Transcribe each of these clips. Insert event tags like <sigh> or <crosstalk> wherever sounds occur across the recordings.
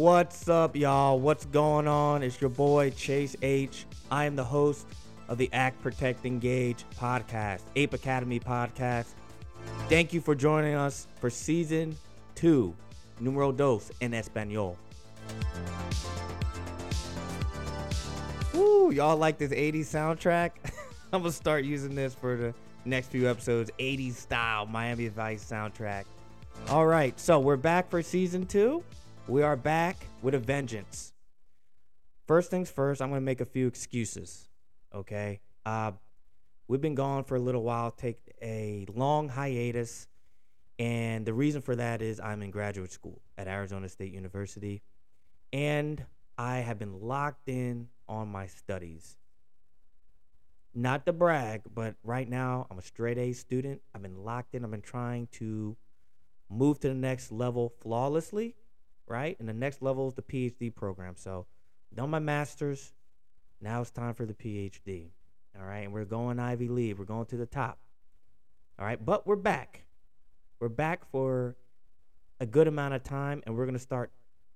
What's up, y'all? What's going on? It's your boy Chase H. I am the host of the Act Protect Engage podcast, Ape Academy podcast. Thank you for joining us for season two, numero dos en español. Woo, y'all like this 80s soundtrack? <laughs> I'm gonna start using this for the next few episodes. 80s style Miami Vice soundtrack. All right, so we're back for season two. We are back with a vengeance. First things first, I'm gonna make a few excuses. Okay, uh, we've been gone for a little while. Take a long hiatus, and the reason for that is I'm in graduate school at Arizona State University, and I have been locked in on my studies. Not to brag, but right now I'm a straight A student. I've been locked in. I've been trying to move to the next level flawlessly, right? And the next level is the PhD program. So, done my master's. Now it's time for the PhD. All right. And we're going Ivy League. We're going to the top. All right. But we're back. We're back for a good amount of time. And we're going to start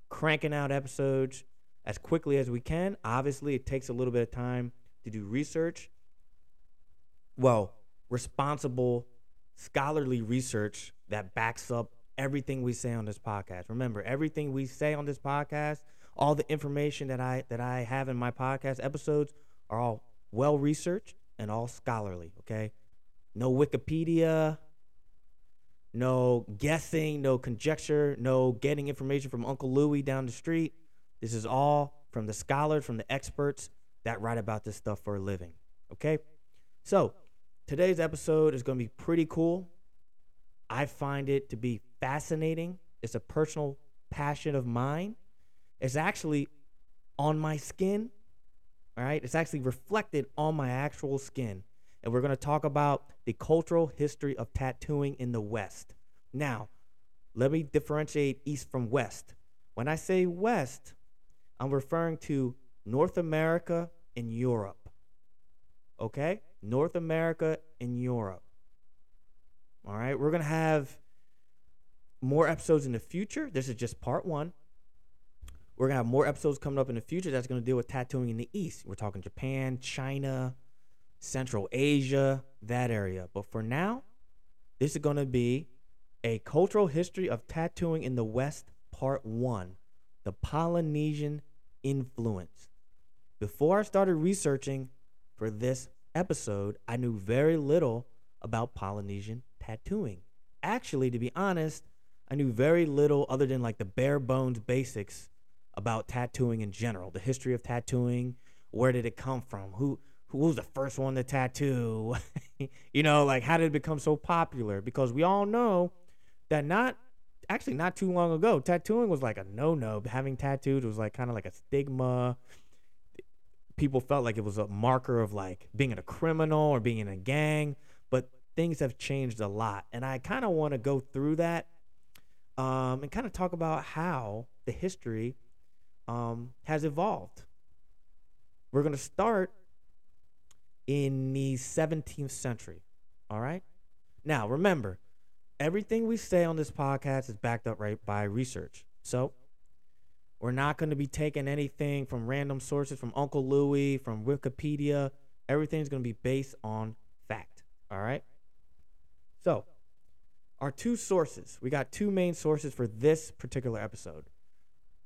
cranking out episodes as quickly as we can. Obviously, it takes a little bit of time to do research. Well, responsible, scholarly research that backs up everything we say on this podcast. Remember, everything we say on this podcast, all the information that I that I have in my podcast episodes are all well researched and all scholarly, okay? No Wikipedia, no guessing, no conjecture, no getting information from Uncle Louie down the street. This is all from the scholars, from the experts that write about this stuff for a living. Okay? So, today's episode is going to be pretty cool. I find it to be fascinating. It's a personal passion of mine. It's actually on my skin. All right? It's actually reflected on my actual skin. And we're going to talk about the cultural history of tattooing in the West. Now, let me differentiate East from West. When I say West, I'm referring to North America and Europe. Okay? North America and Europe. All right? We're going to have more episodes in the future. This is just part one. We're going to have more episodes coming up in the future that's going to deal with tattooing in the East. We're talking Japan, China, Central Asia, that area. But for now, this is going to be a cultural history of tattooing in the West, part one the Polynesian influence. Before I started researching for this episode, I knew very little about Polynesian tattooing. Actually, to be honest, I knew very little other than like the bare bones basics about tattooing in general, the history of tattooing, where did it come from, who who was the first one to tattoo, <laughs> you know, like how did it become so popular? Because we all know that not actually not too long ago, tattooing was like a no no. Having tattoos was like kind of like a stigma. People felt like it was a marker of like being a criminal or being in a gang, things have changed a lot. And I kind of want to go through that um, and kind of talk about how the history um, has evolved. We're going to start in the 17th century. All right. Now, remember, everything we say on this podcast is backed up right by research. So we're not going to be taking anything from random sources, from Uncle Louie, from Wikipedia. Everything's going to be based on fact. All right. So our two sources, we got two main sources for this particular episode.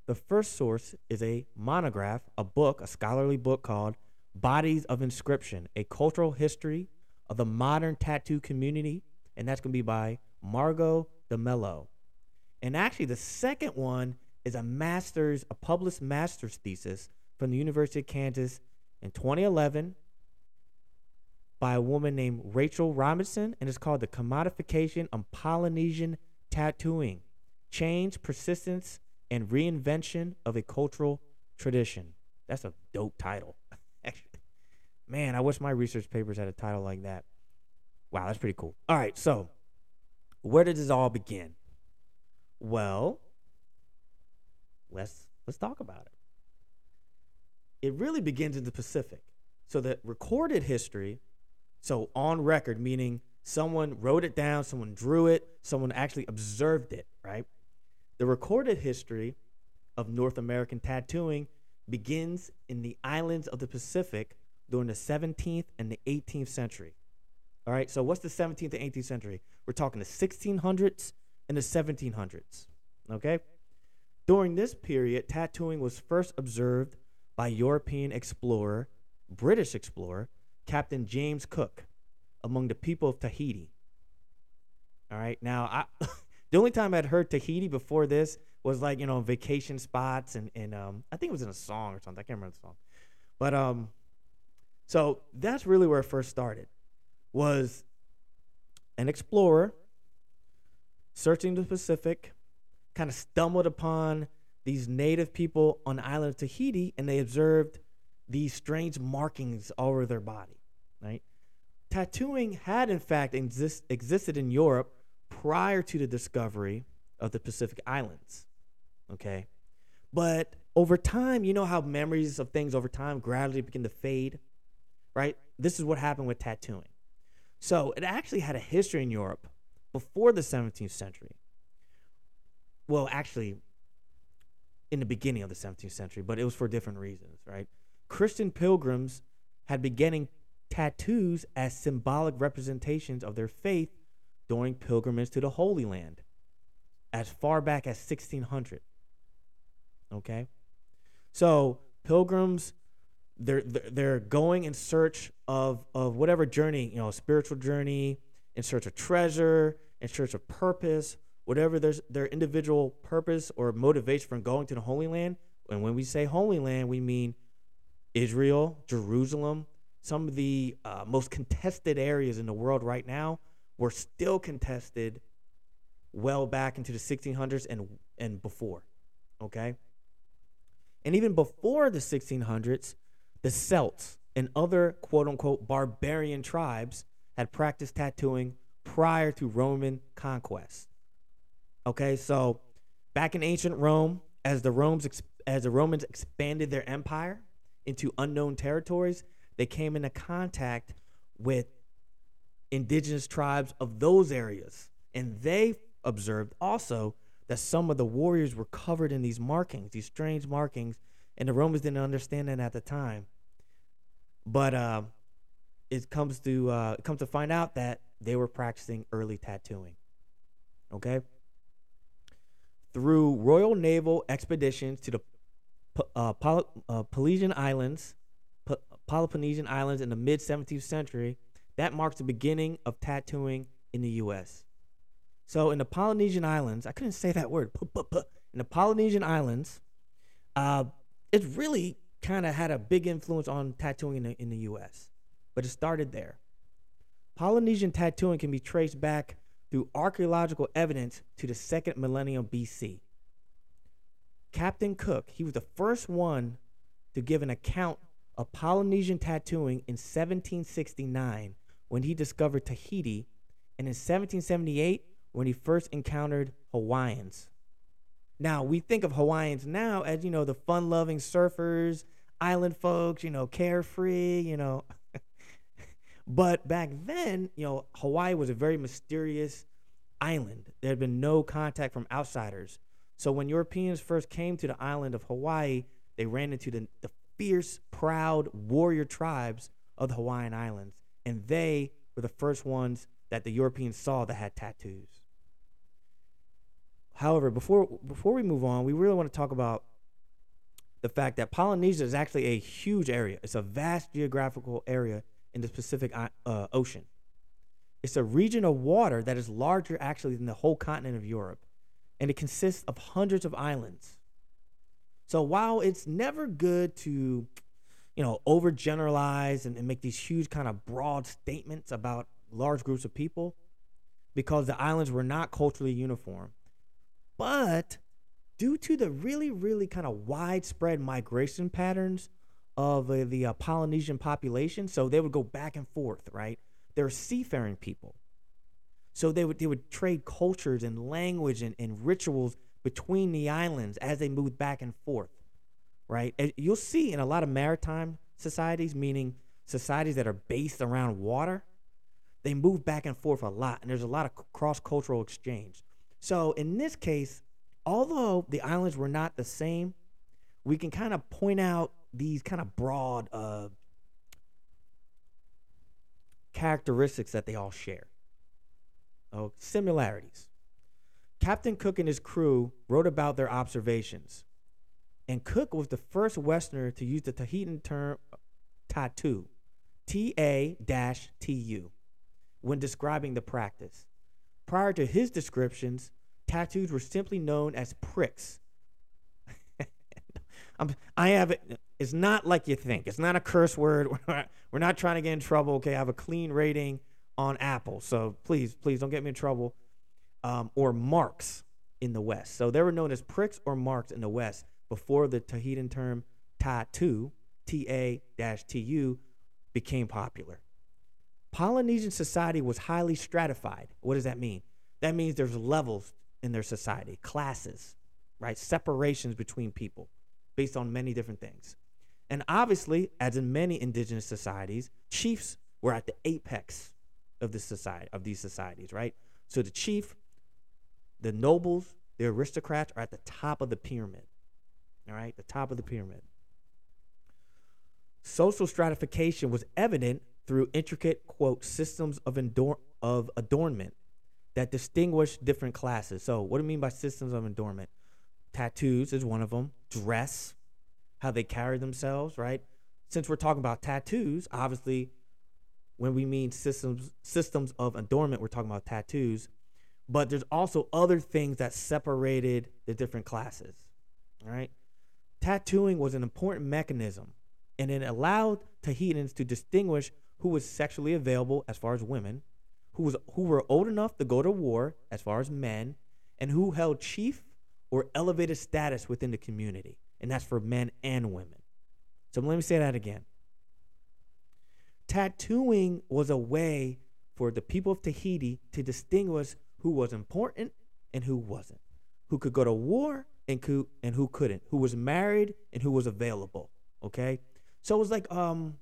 The first source is a monograph, a book, a scholarly book called Bodies of Inscription, a cultural history of the modern tattoo community, and that's going to be by Margo DeMello. And actually, the second one is a master's, a published master's thesis from the University of Kansas in 2011 by a woman named Rachel Robinson, and it's called The Commodification of Polynesian Tattooing Change, Persistence, and Reinvention of a Cultural Tradition. That's a dope title. <laughs> Man, I wish my research papers had a title like that. Wow, that's pretty cool. All right, so where did this all begin? Well, let's let's talk about it. It really begins in the Pacific. So the recorded history, so on record, meaning someone wrote it down, someone drew it, someone actually observed it, right? The recorded history of North American tattooing begins in the islands of the Pacific during the 17th and the 18th century. All right, so what's the 17th and 18th century? We're talking the 1600s and the 1700s. Okay? During this period, tattooing was first observed by European explorer, British explorer, Captain James Cook, among the people of Tahiti. All right, now I, <laughs> the only time I'd heard Tahiti before this was like you know vacation spots and and um, I think it was in a song or something. I can't remember the song, but um, so that's really where it first started. Was an explorer searching the Pacific, kind of stumbled upon these native people on the island of Tahiti, and they observed these strange markings all over their body. Right, tattooing had in fact exist, existed in Europe prior to the discovery of the Pacific Islands. Okay, but over time, you know how memories of things over time gradually begin to fade, right? This is what happened with tattooing. So it actually had a history in Europe before the 17th century. Well, actually, in the beginning of the 17th century, but it was for different reasons, right? Christian pilgrims had beginning tattoos as symbolic representations of their faith during pilgrimage to the Holy Land as far back as 1600. Okay? So, pilgrims they're they're going in search of of whatever journey, you know, spiritual journey, in search of treasure, in search of purpose, whatever their their individual purpose or motivation for going to the Holy Land. And when we say Holy Land, we mean Israel, Jerusalem, some of the uh, most contested areas in the world right now were still contested well back into the 1600s and and before. Okay? And even before the 1600s, the Celts and other quote unquote barbarian tribes had practiced tattooing prior to Roman conquest. Okay, so back in ancient Rome, as the Romans as the Romans expanded their empire into unknown territories, they came into contact with indigenous tribes of those areas, and they observed also that some of the warriors were covered in these markings, these strange markings, and the Romans didn't understand that at the time. But uh, it comes to uh, comes to find out that they were practicing early tattooing. Okay. Through Royal Naval expeditions to the uh, uh, Polynesian Islands, Peloponnesian Islands in the mid 17th century, that marks the beginning of tattooing in the U.S. So in the Polynesian Islands, I couldn't say that word. In the Polynesian Islands, uh, it really kind of had a big influence on tattooing in the, in the U.S., but it started there. Polynesian tattooing can be traced back through archaeological evidence to the second millennium BC. Captain Cook, he was the first one to give an account of Polynesian tattooing in 1769 when he discovered Tahiti, and in 1778 when he first encountered Hawaiians. Now, we think of Hawaiians now as, you know, the fun loving surfers, island folks, you know, carefree, you know. <laughs> but back then, you know, Hawaii was a very mysterious island. There had been no contact from outsiders. So when Europeans first came to the island of Hawaii, they ran into the, the fierce, proud warrior tribes of the Hawaiian Islands. And they were the first ones that the Europeans saw that had tattoos. However, before before we move on, we really want to talk about the fact that Polynesia is actually a huge area. It's a vast geographical area in the Pacific uh, Ocean. It's a region of water that is larger actually than the whole continent of Europe, and it consists of hundreds of islands. So while it's never good to, you know, overgeneralize and, and make these huge kind of broad statements about large groups of people, because the islands were not culturally uniform, but due to the really, really kind of widespread migration patterns of uh, the uh, Polynesian population, so they would go back and forth, right? They're seafaring people. So they would they would trade cultures and language and, and rituals between the islands as they moved back and forth, right? And you'll see in a lot of maritime societies, meaning societies that are based around water, they move back and forth a lot, and there's a lot of cross cultural exchange. So in this case, although the islands were not the same, we can kind of point out these kind of broad uh, characteristics that they all share. Oh, similarities. Captain Cook and his crew wrote about their observations. And Cook was the first Westerner to use the Tahitian term tattoo, T A T U, when describing the practice. Prior to his descriptions, tattoos were simply known as pricks. <laughs> i have it. It's not like you think. It's not a curse word. <laughs> We're not trying to get in trouble. Okay, I have a clean rating on Apple, so please, please don't get me in trouble. Um, or marks in the West. So they were known as pricks or marks in the West before the Tahitian term tattoo, T A T U, became popular. Polynesian society was highly stratified. What does that mean? That means there's levels in their society, classes, right? Separations between people based on many different things. And obviously, as in many indigenous societies, chiefs were at the apex of the society of these societies, right? So the chief, the nobles, the aristocrats are at the top of the pyramid. All right, the top of the pyramid. Social stratification was evident through intricate, quote, systems of, endor- of adornment that distinguish different classes. So, what do I mean by systems of adornment? Tattoos is one of them, dress, how they carry themselves, right? Since we're talking about tattoos, obviously, when we mean systems systems of adornment, we're talking about tattoos. But there's also other things that separated the different classes. Right. Tattooing was an important mechanism, and it allowed Tahitians to distinguish who was sexually available as far as women, who was who were old enough to go to war as far as men, and who held chief or elevated status within the community. And that's for men and women. So let me say that again. Tattooing was a way for the people of Tahiti to distinguish who was important and who wasn't, who could go to war and who and who couldn't, who was married and who was available. Okay, so it was like um,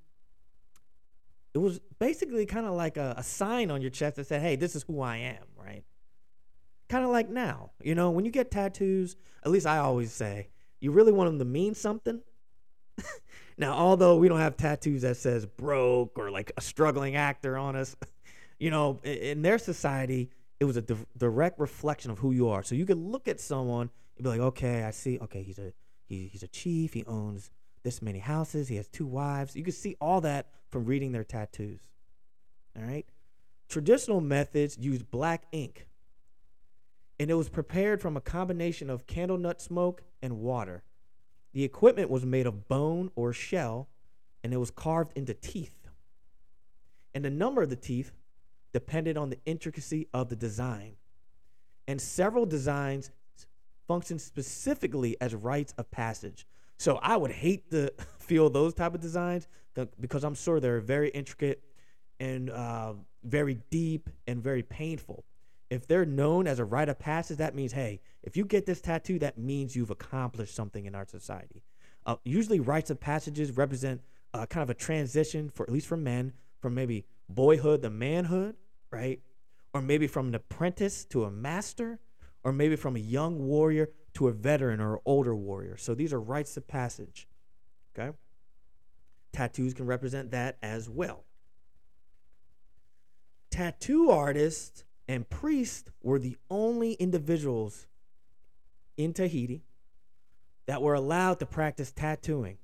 it was basically kind of like a, a sign on your chest that said, "Hey, this is who I am." Right? Kind of like now, you know, when you get tattoos. At least I always say, you really want them to mean something. <laughs> now, although we don't have tattoos that says broke or like a struggling actor on us, <laughs> you know, in, in their society, it was a di- direct reflection of who you are. So you could look at someone and be like, okay, I see. Okay, he's a he, he's a chief. He owns this many houses. He has two wives. You could see all that from reading their tattoos. All right. Traditional methods use black ink, and it was prepared from a combination of candle nut smoke and water. The equipment was made of bone or shell, and it was carved into teeth. And the number of the teeth depended on the intricacy of the design. And several designs function specifically as rites of passage. So I would hate to <laughs> feel those type of designs because I'm sure they're very intricate and uh, very deep and very painful. If they're known as a rite of passage, that means, hey, if you get this tattoo, that means you've accomplished something in our society. Uh, usually, rites of passages represent uh, kind of a transition for at least for men from maybe boyhood to manhood right? Or maybe from an apprentice to a master, or maybe from a young warrior to a veteran or older warrior. So these are rites of passage. Okay? Tattoos can represent that as well. Tattoo artists and priests were the only individuals in Tahiti that were allowed to practice tattooing.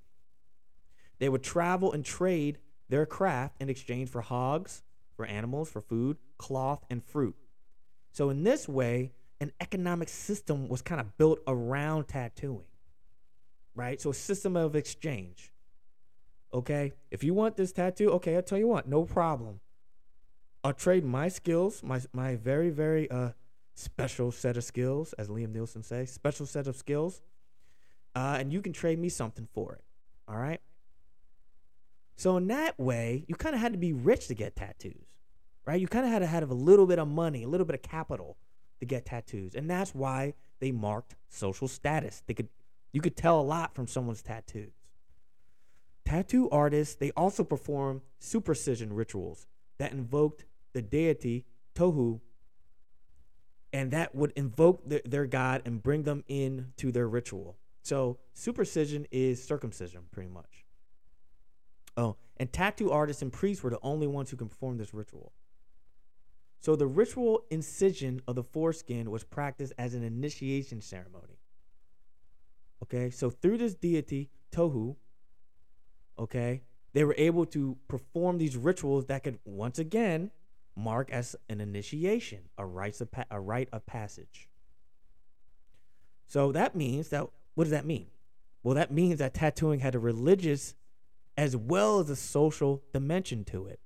They would travel and trade their craft in exchange for hogs, for animals, for food, cloth, and fruit. So, in this way, an economic system was kind of built around tattooing, right? So, a system of exchange. Okay, if you want this tattoo, okay, I'll tell you what, no problem. I'll trade my skills, my my very very uh special set of skills, as Liam Neeson says, special set of skills, uh, and you can trade me something for it. All right. So in that way, you kind of had to be rich to get tattoos, right? You kind of had to have a little bit of money, a little bit of capital to get tattoos, and that's why they marked social status. They could, you could tell a lot from someone's tattoos. Tattoo artists they also perform supercision rituals that invoked the deity Tohu, and that would invoke the, their god and bring them into their ritual. So supercision is circumcision, pretty much. Oh, and tattoo artists and priests were the only ones who can perform this ritual. So the ritual incision of the foreskin was practiced as an initiation ceremony. Okay, so through this deity, Tohu, okay, they were able to perform these rituals that could once again mark as an initiation, a rite of, pa- a rite of passage. So that means that, what does that mean? Well, that means that tattooing had a religious as well as a social dimension to it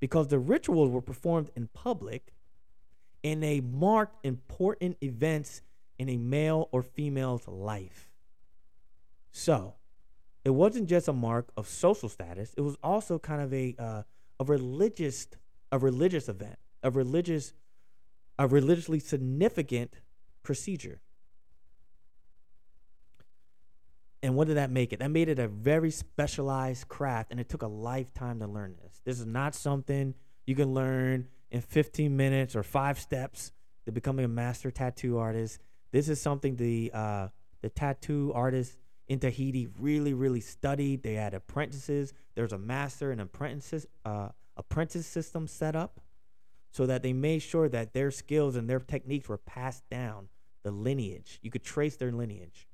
because the rituals were performed in public and they marked important events in a male or female's life. So, it wasn't just a mark of social status; it was also kind of a uh, a religious a religious event, a religious a religiously significant procedure. And what did that make it? That made it a very specialized craft, and it took a lifetime to learn this. This is not something you can learn in 15 minutes or five steps to becoming a master tattoo artist. This is something the uh, the tattoo artists in Tahiti really, really studied. They had apprentices. There's a master and apprentices uh, apprentice system set up so that they made sure that their skills and their techniques were passed down the lineage. You could trace their lineage.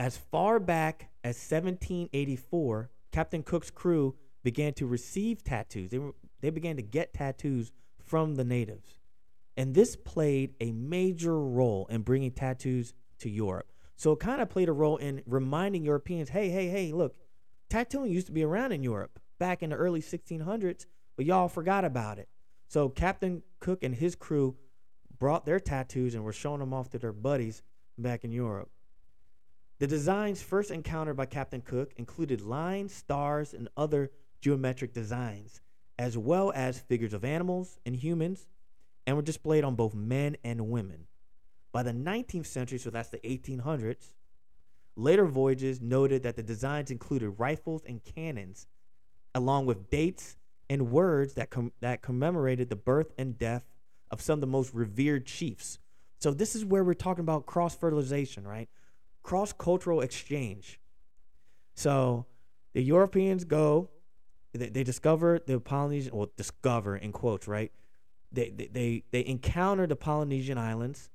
As far back as 1784, Captain Cook's crew began to receive tattoos. They, were, they began to get tattoos from the natives. And this played a major role in bringing tattoos to Europe. So it kind of played a role in reminding Europeans hey, hey, hey, look, tattooing used to be around in Europe back in the early 1600s, but y'all forgot about it. So Captain Cook and his crew brought their tattoos and were showing them off to their buddies back in Europe. The designs first encountered by Captain Cook included lines, stars, and other geometric designs, as well as figures of animals and humans, and were displayed on both men and women. By the 19th century, so that's the 1800s, later voyages noted that the designs included rifles and cannons, along with dates and words that, com- that commemorated the birth and death of some of the most revered chiefs. So, this is where we're talking about cross fertilization, right? Cross cultural exchange. So the Europeans go, they, they discover the Polynesian, well, discover in quotes, right? They, they, they, they encounter the Polynesian islands.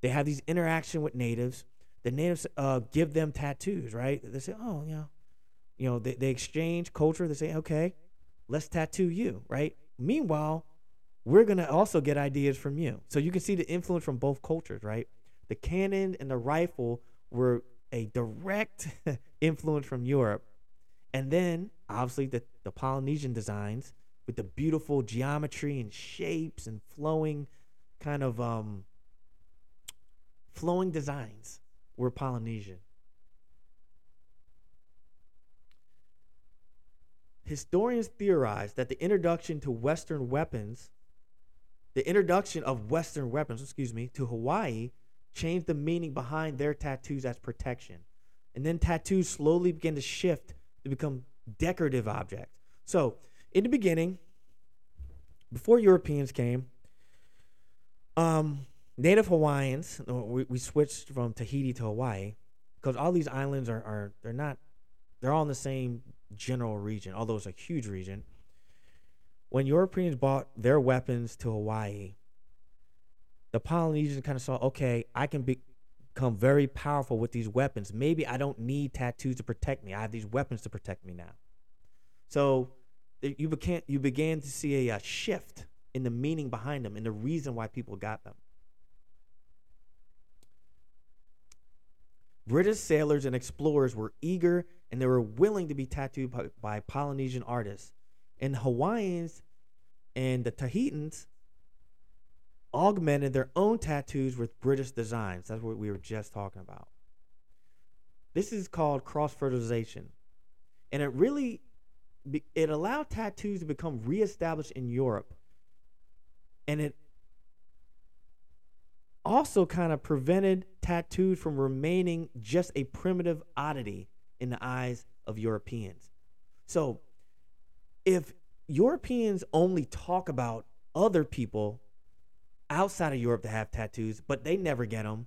They have these interaction with natives. The natives uh, give them tattoos, right? They say, oh, you know, you know, they, they exchange culture. They say, okay, let's tattoo you, right? Meanwhile, we're going to also get ideas from you. So you can see the influence from both cultures, right? The cannon and the rifle were a direct <laughs> influence from Europe. And then, obviously, the, the Polynesian designs with the beautiful geometry and shapes and flowing kind of um, flowing designs were Polynesian. Historians theorize that the introduction to Western weapons, the introduction of Western weapons, excuse me, to Hawaii changed the meaning behind their tattoos as protection. And then tattoos slowly began to shift to become decorative objects. So, in the beginning, before Europeans came, um, Native Hawaiians, we, we switched from Tahiti to Hawaii because all these islands are, are they're not they're all in the same general region, although it's a huge region. When Europeans brought their weapons to Hawaii, the Polynesians kind of saw, okay, I can be, become very powerful with these weapons. Maybe I don't need tattoos to protect me. I have these weapons to protect me now. So eh, you began you began to see a, a shift in the meaning behind them and the reason why people got them. British sailors and explorers were eager and they were willing to be tattooed by, by Polynesian artists. And Hawaiians and the Tahitians augmented their own tattoos with British designs. That's what we were just talking about. This is called cross fertilization. And it really it allowed tattoos to become reestablished in Europe. And it also kind of prevented tattoos from remaining just a primitive oddity in the eyes of Europeans. So, if Europeans only talk about other people outside of Europe to have tattoos, but they never get them,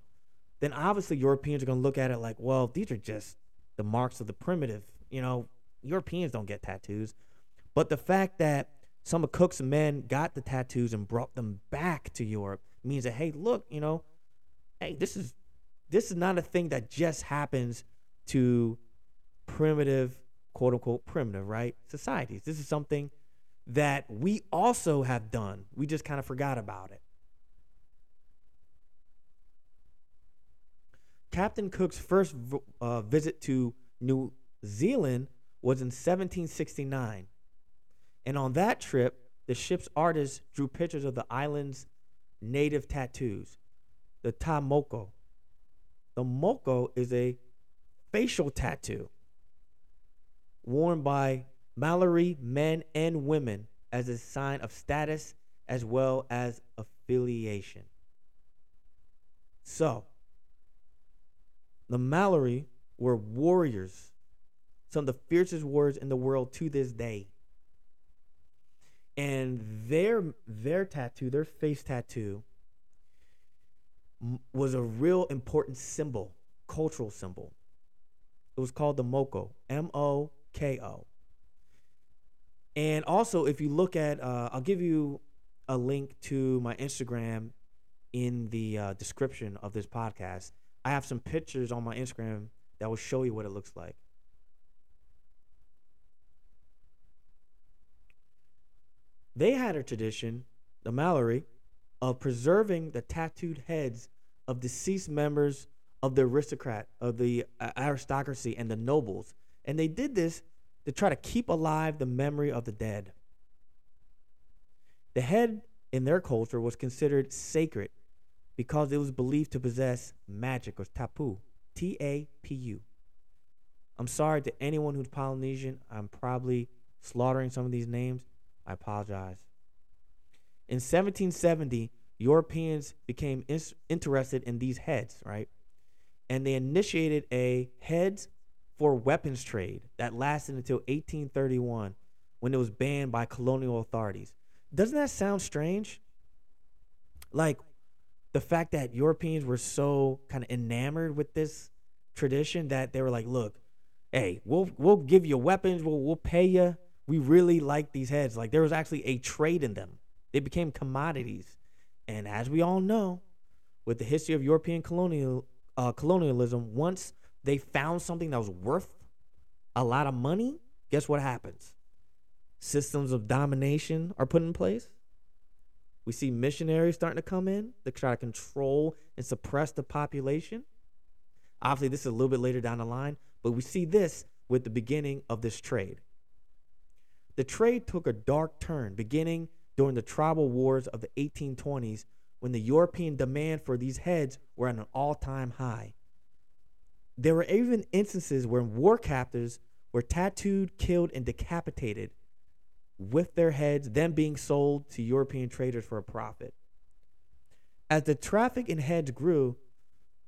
then obviously Europeans are going to look at it like, well, these are just the marks of the primitive. You know, Europeans don't get tattoos. But the fact that some of Cook's men got the tattoos and brought them back to Europe means that hey, look, you know, hey, this is this is not a thing that just happens to primitive, quote unquote, primitive, right? Societies. This is something that we also have done. We just kind of forgot about it. Captain Cook's first uh, visit to New Zealand was in 1769. And on that trip, the ship's artists drew pictures of the island's native tattoos, the ta moko. The moko is a facial tattoo worn by Maori men and women as a sign of status as well as affiliation. So, the Maori were warriors, some of the fiercest warriors in the world to this day. And their their tattoo, their face tattoo, was a real important symbol, cultural symbol. It was called the Moko, M O K O. And also, if you look at, uh, I'll give you a link to my Instagram in the uh, description of this podcast. I have some pictures on my Instagram that will show you what it looks like. They had a tradition, the Maori, of preserving the tattooed heads of deceased members of the aristocrat, of the uh, aristocracy, and the nobles. And they did this to try to keep alive the memory of the dead. The head in their culture was considered sacred because it was believed to possess magic or tapu, T A P U. I'm sorry to anyone who's Polynesian. I'm probably slaughtering some of these names. I apologize. In 1770, Europeans became interested in these heads, right? And they initiated a heads for weapons trade that lasted until 1831 when it was banned by colonial authorities. Doesn't that sound strange? Like the fact that Europeans were so kind of enamored with this tradition that they were like, look, hey, we'll we'll give you weapons, we'll we'll pay you. We really like these heads. Like there was actually a trade in them. They became commodities. And as we all know, with the history of European colonial uh, colonialism, once they found something that was worth a lot of money, guess what happens? Systems of domination are put in place. We see missionaries starting to come in to try to control and suppress the population. Obviously, this is a little bit later down the line, but we see this with the beginning of this trade. The trade took a dark turn beginning during the tribal wars of the 1820s when the European demand for these heads were at an all time high. There were even instances where war captives were tattooed, killed, and decapitated with their heads, them being sold to European traders for a profit. As the traffic in heads grew,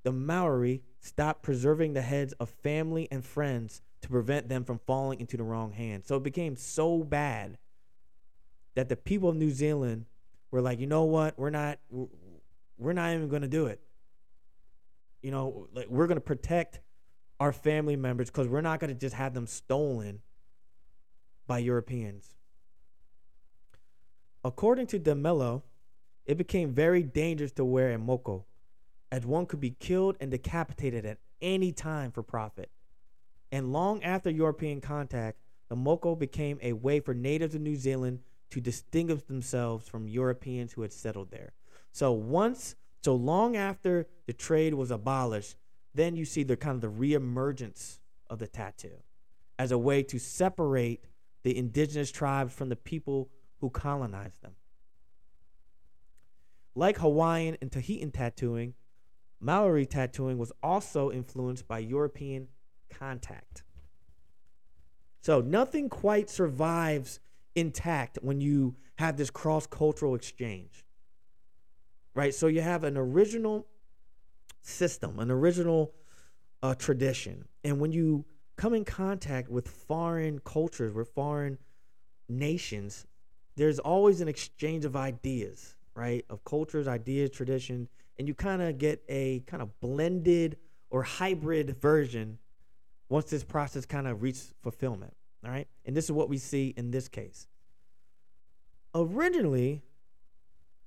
the Maori stopped preserving the heads of family and friends to prevent them from falling into the wrong hands. So it became so bad that the people of New Zealand were like, you know what, we're not, we're not even going to do it. You know, like we're going to protect our family members because we're not going to just have them stolen by Europeans. According to De Mello, it became very dangerous to wear a moko, as one could be killed and decapitated at any time for profit. And long after European contact, the moko became a way for natives of New Zealand to distinguish themselves from Europeans who had settled there. So once, so long after the trade was abolished, then you see the kind of the reemergence of the tattoo as a way to separate the indigenous tribes from the people who colonized them. Like Hawaiian and Tahitian tattooing, Maori tattooing was also influenced by European contact. So nothing quite survives intact when you have this cross cultural exchange. Right? So you have an original system, an original uh, tradition. And when you come in contact with foreign cultures, with foreign nations, there's always an exchange of ideas. right, of cultures, ideas, tradition, and you kind of get a kind of blended or hybrid version once this process kind of reaches fulfillment. All right. And this is what we see in this case. Originally,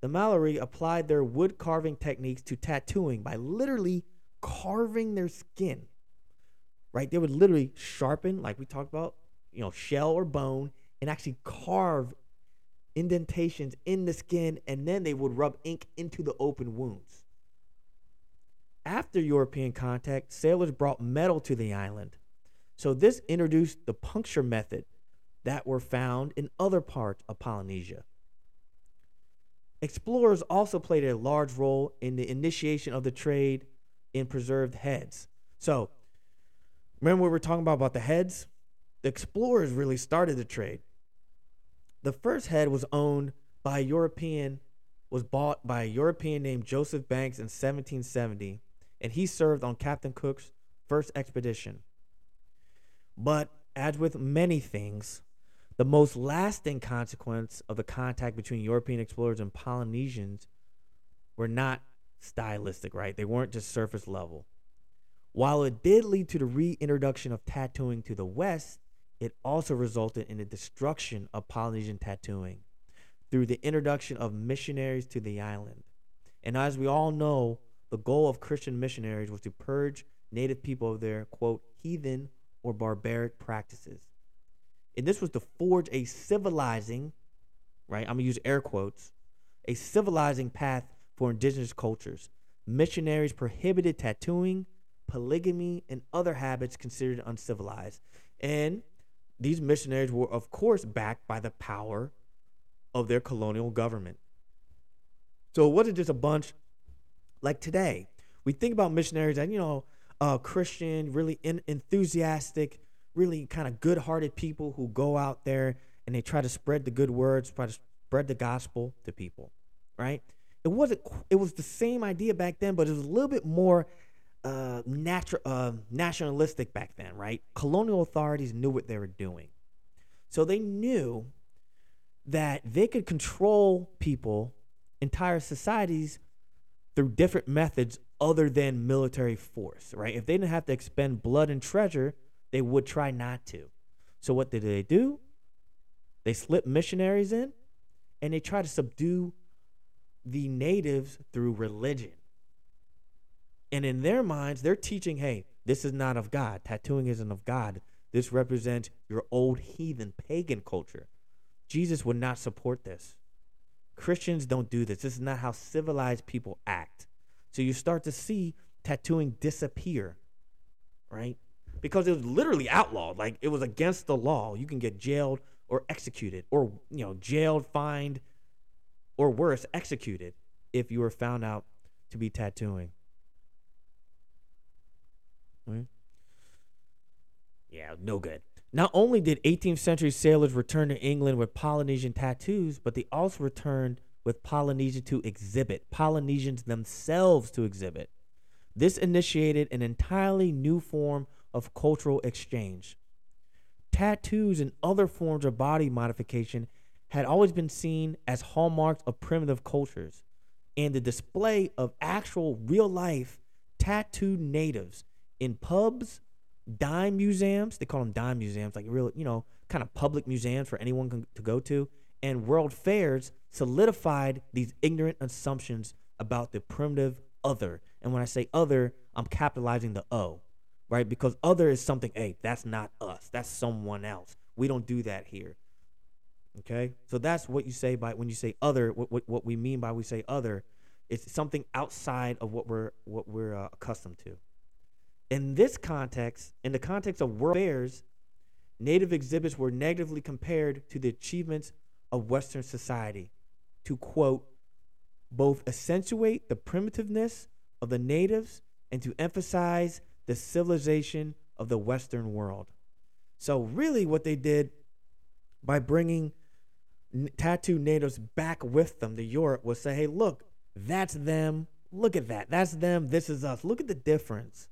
the Maori applied their wood carving techniques to tattooing by literally carving their skin. Right? They would literally sharpen, like we talked about, you know, shell or bone, and actually carve indentations in the skin, and then they would rub ink into the open wounds. After European contact, sailors brought metal to the island. So this introduced the puncture method that were found in other parts of Polynesia. Explorers also played a large role in the initiation of the trade in preserved heads. So, remember we were talking about, about the heads? The explorers really started the trade. The first head was owned by a European, was bought by a European named Joseph Banks in 1770, and he served on Captain Cook's first expedition. But as with many things, the most lasting consequence of the contact between European explorers and Polynesians were not stylistic, right? They weren't just surface level. While it did lead to the reintroduction of tattooing to the West, it also resulted in the destruction of Polynesian tattooing through the introduction of missionaries to the island. And as we all know, the goal of Christian missionaries was to purge native people of their, quote, heathen or barbaric practices. And this was to forge a civilizing, right? I'm going to use air quotes, a civilizing path for indigenous cultures. Missionaries prohibited tattooing, polygamy, and other habits considered uncivilized. And these missionaries were, of course, backed by the power of their colonial government. So it wasn't just a bunch like today. We think about missionaries and, you know, uh, Christian, really in, enthusiastic, really kind of good-hearted people who go out there and they try to spread the good words, try to spread the gospel to people, right? It wasn't. It was the same idea back then, but it was a little bit more uh, natu- uh, nationalistic back then, right? Colonial authorities knew what they were doing, so they knew that they could control people, entire societies, through different methods other than military force, right? If they didn't have to expend blood and treasure, they would try not to. So what did they do? They slip missionaries in and they try to subdue the natives through religion. And in their minds, they're teaching, hey, this is not of God. Tattooing isn't of God. This represents your old heathen pagan culture. Jesus would not support this. Christians don't do this. This is not how civilized people act. So you start to see tattooing disappear, right? Because it was literally outlawed. Like it was against the law. You can get jailed or executed, or you know, jailed, fined, or worse, executed if you were found out to be tattooing. Right? Yeah, no good. Not only did 18th century sailors return to England with Polynesian tattoos, but they also returned with Polynesia to exhibit, Polynesians themselves to exhibit. This initiated an entirely new form of cultural exchange. Tattoos and other forms of body modification had always been seen as hallmarks of primitive cultures, and the display of actual real life tattooed natives in pubs, dime museums, they call them dime museums, like real, you know, kind of public museums for anyone to go to, and world fairs solidified these ignorant assumptions about the primitive other. And when I say other, I'm capitalizing the O, right? Because other is something, hey, that's not us. That's someone else. We don't do that here. Okay? So that's what you say by when you say other, what, what, what we mean by we say other, it's something outside of what we're what we're uh, accustomed to. In this context, in the context of world fairs, native exhibits were negatively compared to the achievements of Western society to quote, both accentuate the primitiveness of the natives and to emphasize the civilization of the Western world. So, really, what they did by bringing n- tattooed natives back with them to Europe was say, hey, look, that's them. Look at that. That's them. This is us. Look at the difference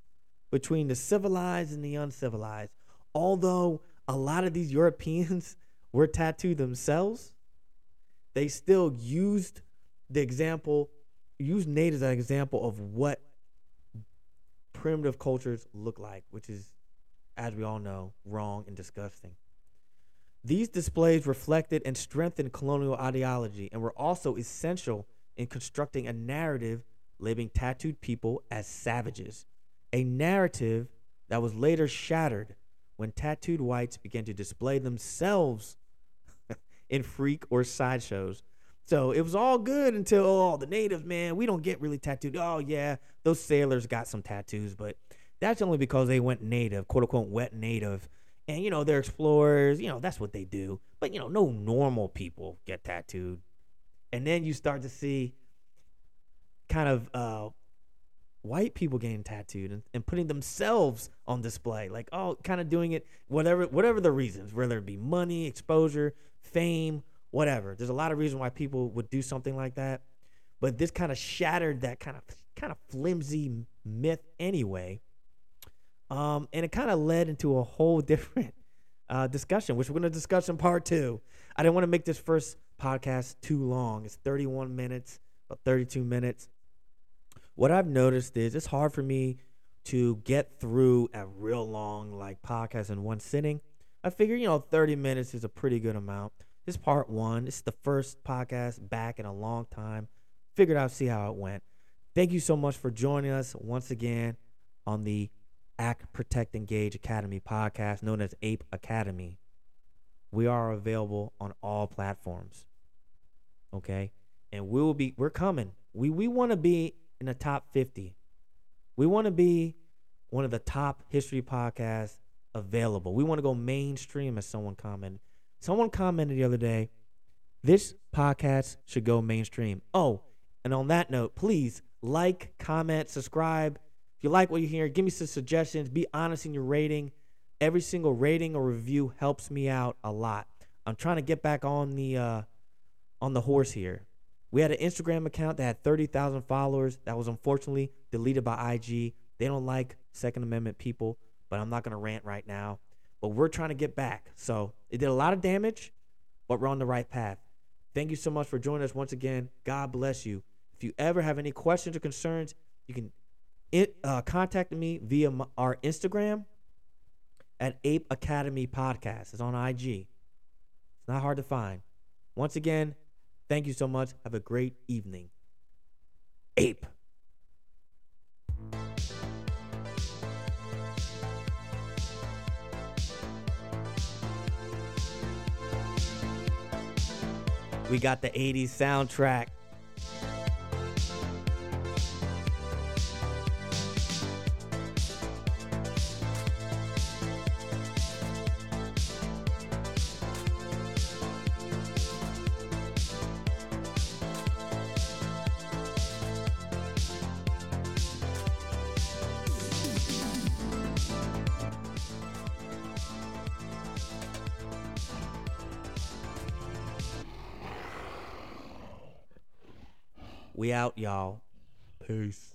between the civilized and the uncivilized. Although a lot of these <laughs> Europeans were tattooed themselves, they still used the example, used natives as an example of what primitive cultures look like, which is, as we all know, wrong and disgusting. These displays reflected and strengthened colonial ideology and were also essential in constructing a narrative labeling tattooed people as savages, a narrative that was later shattered when tattooed whites began to display themselves <laughs> in freak or sideshows. So it was all good until oh the natives man we don't get really tattooed. Oh yeah, those sailors got some tattoos, but that's only because they went native, quote unquote wet native. And you know they're explorers, you know that's what they do. But you know no normal people get tattooed. And then you start to see kind of uh, white people getting tattooed and, and putting themselves on display like oh kind of doing it whatever whatever the reasons whether it be money exposure fame whatever. There's a lot of reasons why people would do something like that but this kind of shattered that kind of kind of flimsy myth anyway. Um, and it kind of led into a whole <laughs> different uh, discussion which we're going to discuss in part two. I didn't want to make this first podcast too long. It's 31 minutes about 32 minutes what I've noticed is it's hard for me to get through a real long like podcast in one sitting. I figure, you know, 30 minutes is a pretty good amount. This part one. This is the first podcast back in a long time. Figured out see how it went. Thank you so much for joining us once again on the Act Protect Engage Academy podcast, known as Ape Academy. We are available on all platforms. Okay? And we will be we're coming. We we want to be in the top 50. We want to be one of the top history podcasts available. We want to go mainstream, as someone commented. Someone commented the other day, this podcast should go mainstream. Oh, and on that note, please like, comment, subscribe. If you like what you hear, give me some suggestions. Be honest in your rating. Every single rating or review helps me out a lot. I'm trying to get back on the uh, on the horse here. We had an Instagram account that had 30,000 followers that was unfortunately deleted by IG. They don't like Second Amendment people, but I'm not going to rant right now. But we're trying to get back. So it did a lot of damage, but we're on the right path. Thank you so much for joining us once again. God bless you. If you ever have any questions or concerns, you can uh, contact me via my, our Instagram at Ape Academy Podcast. It's on IG. It's not hard to find. Once again, Thank you so much. Have a great evening. Ape. We got the 80s soundtrack. Out, y'all. Peace.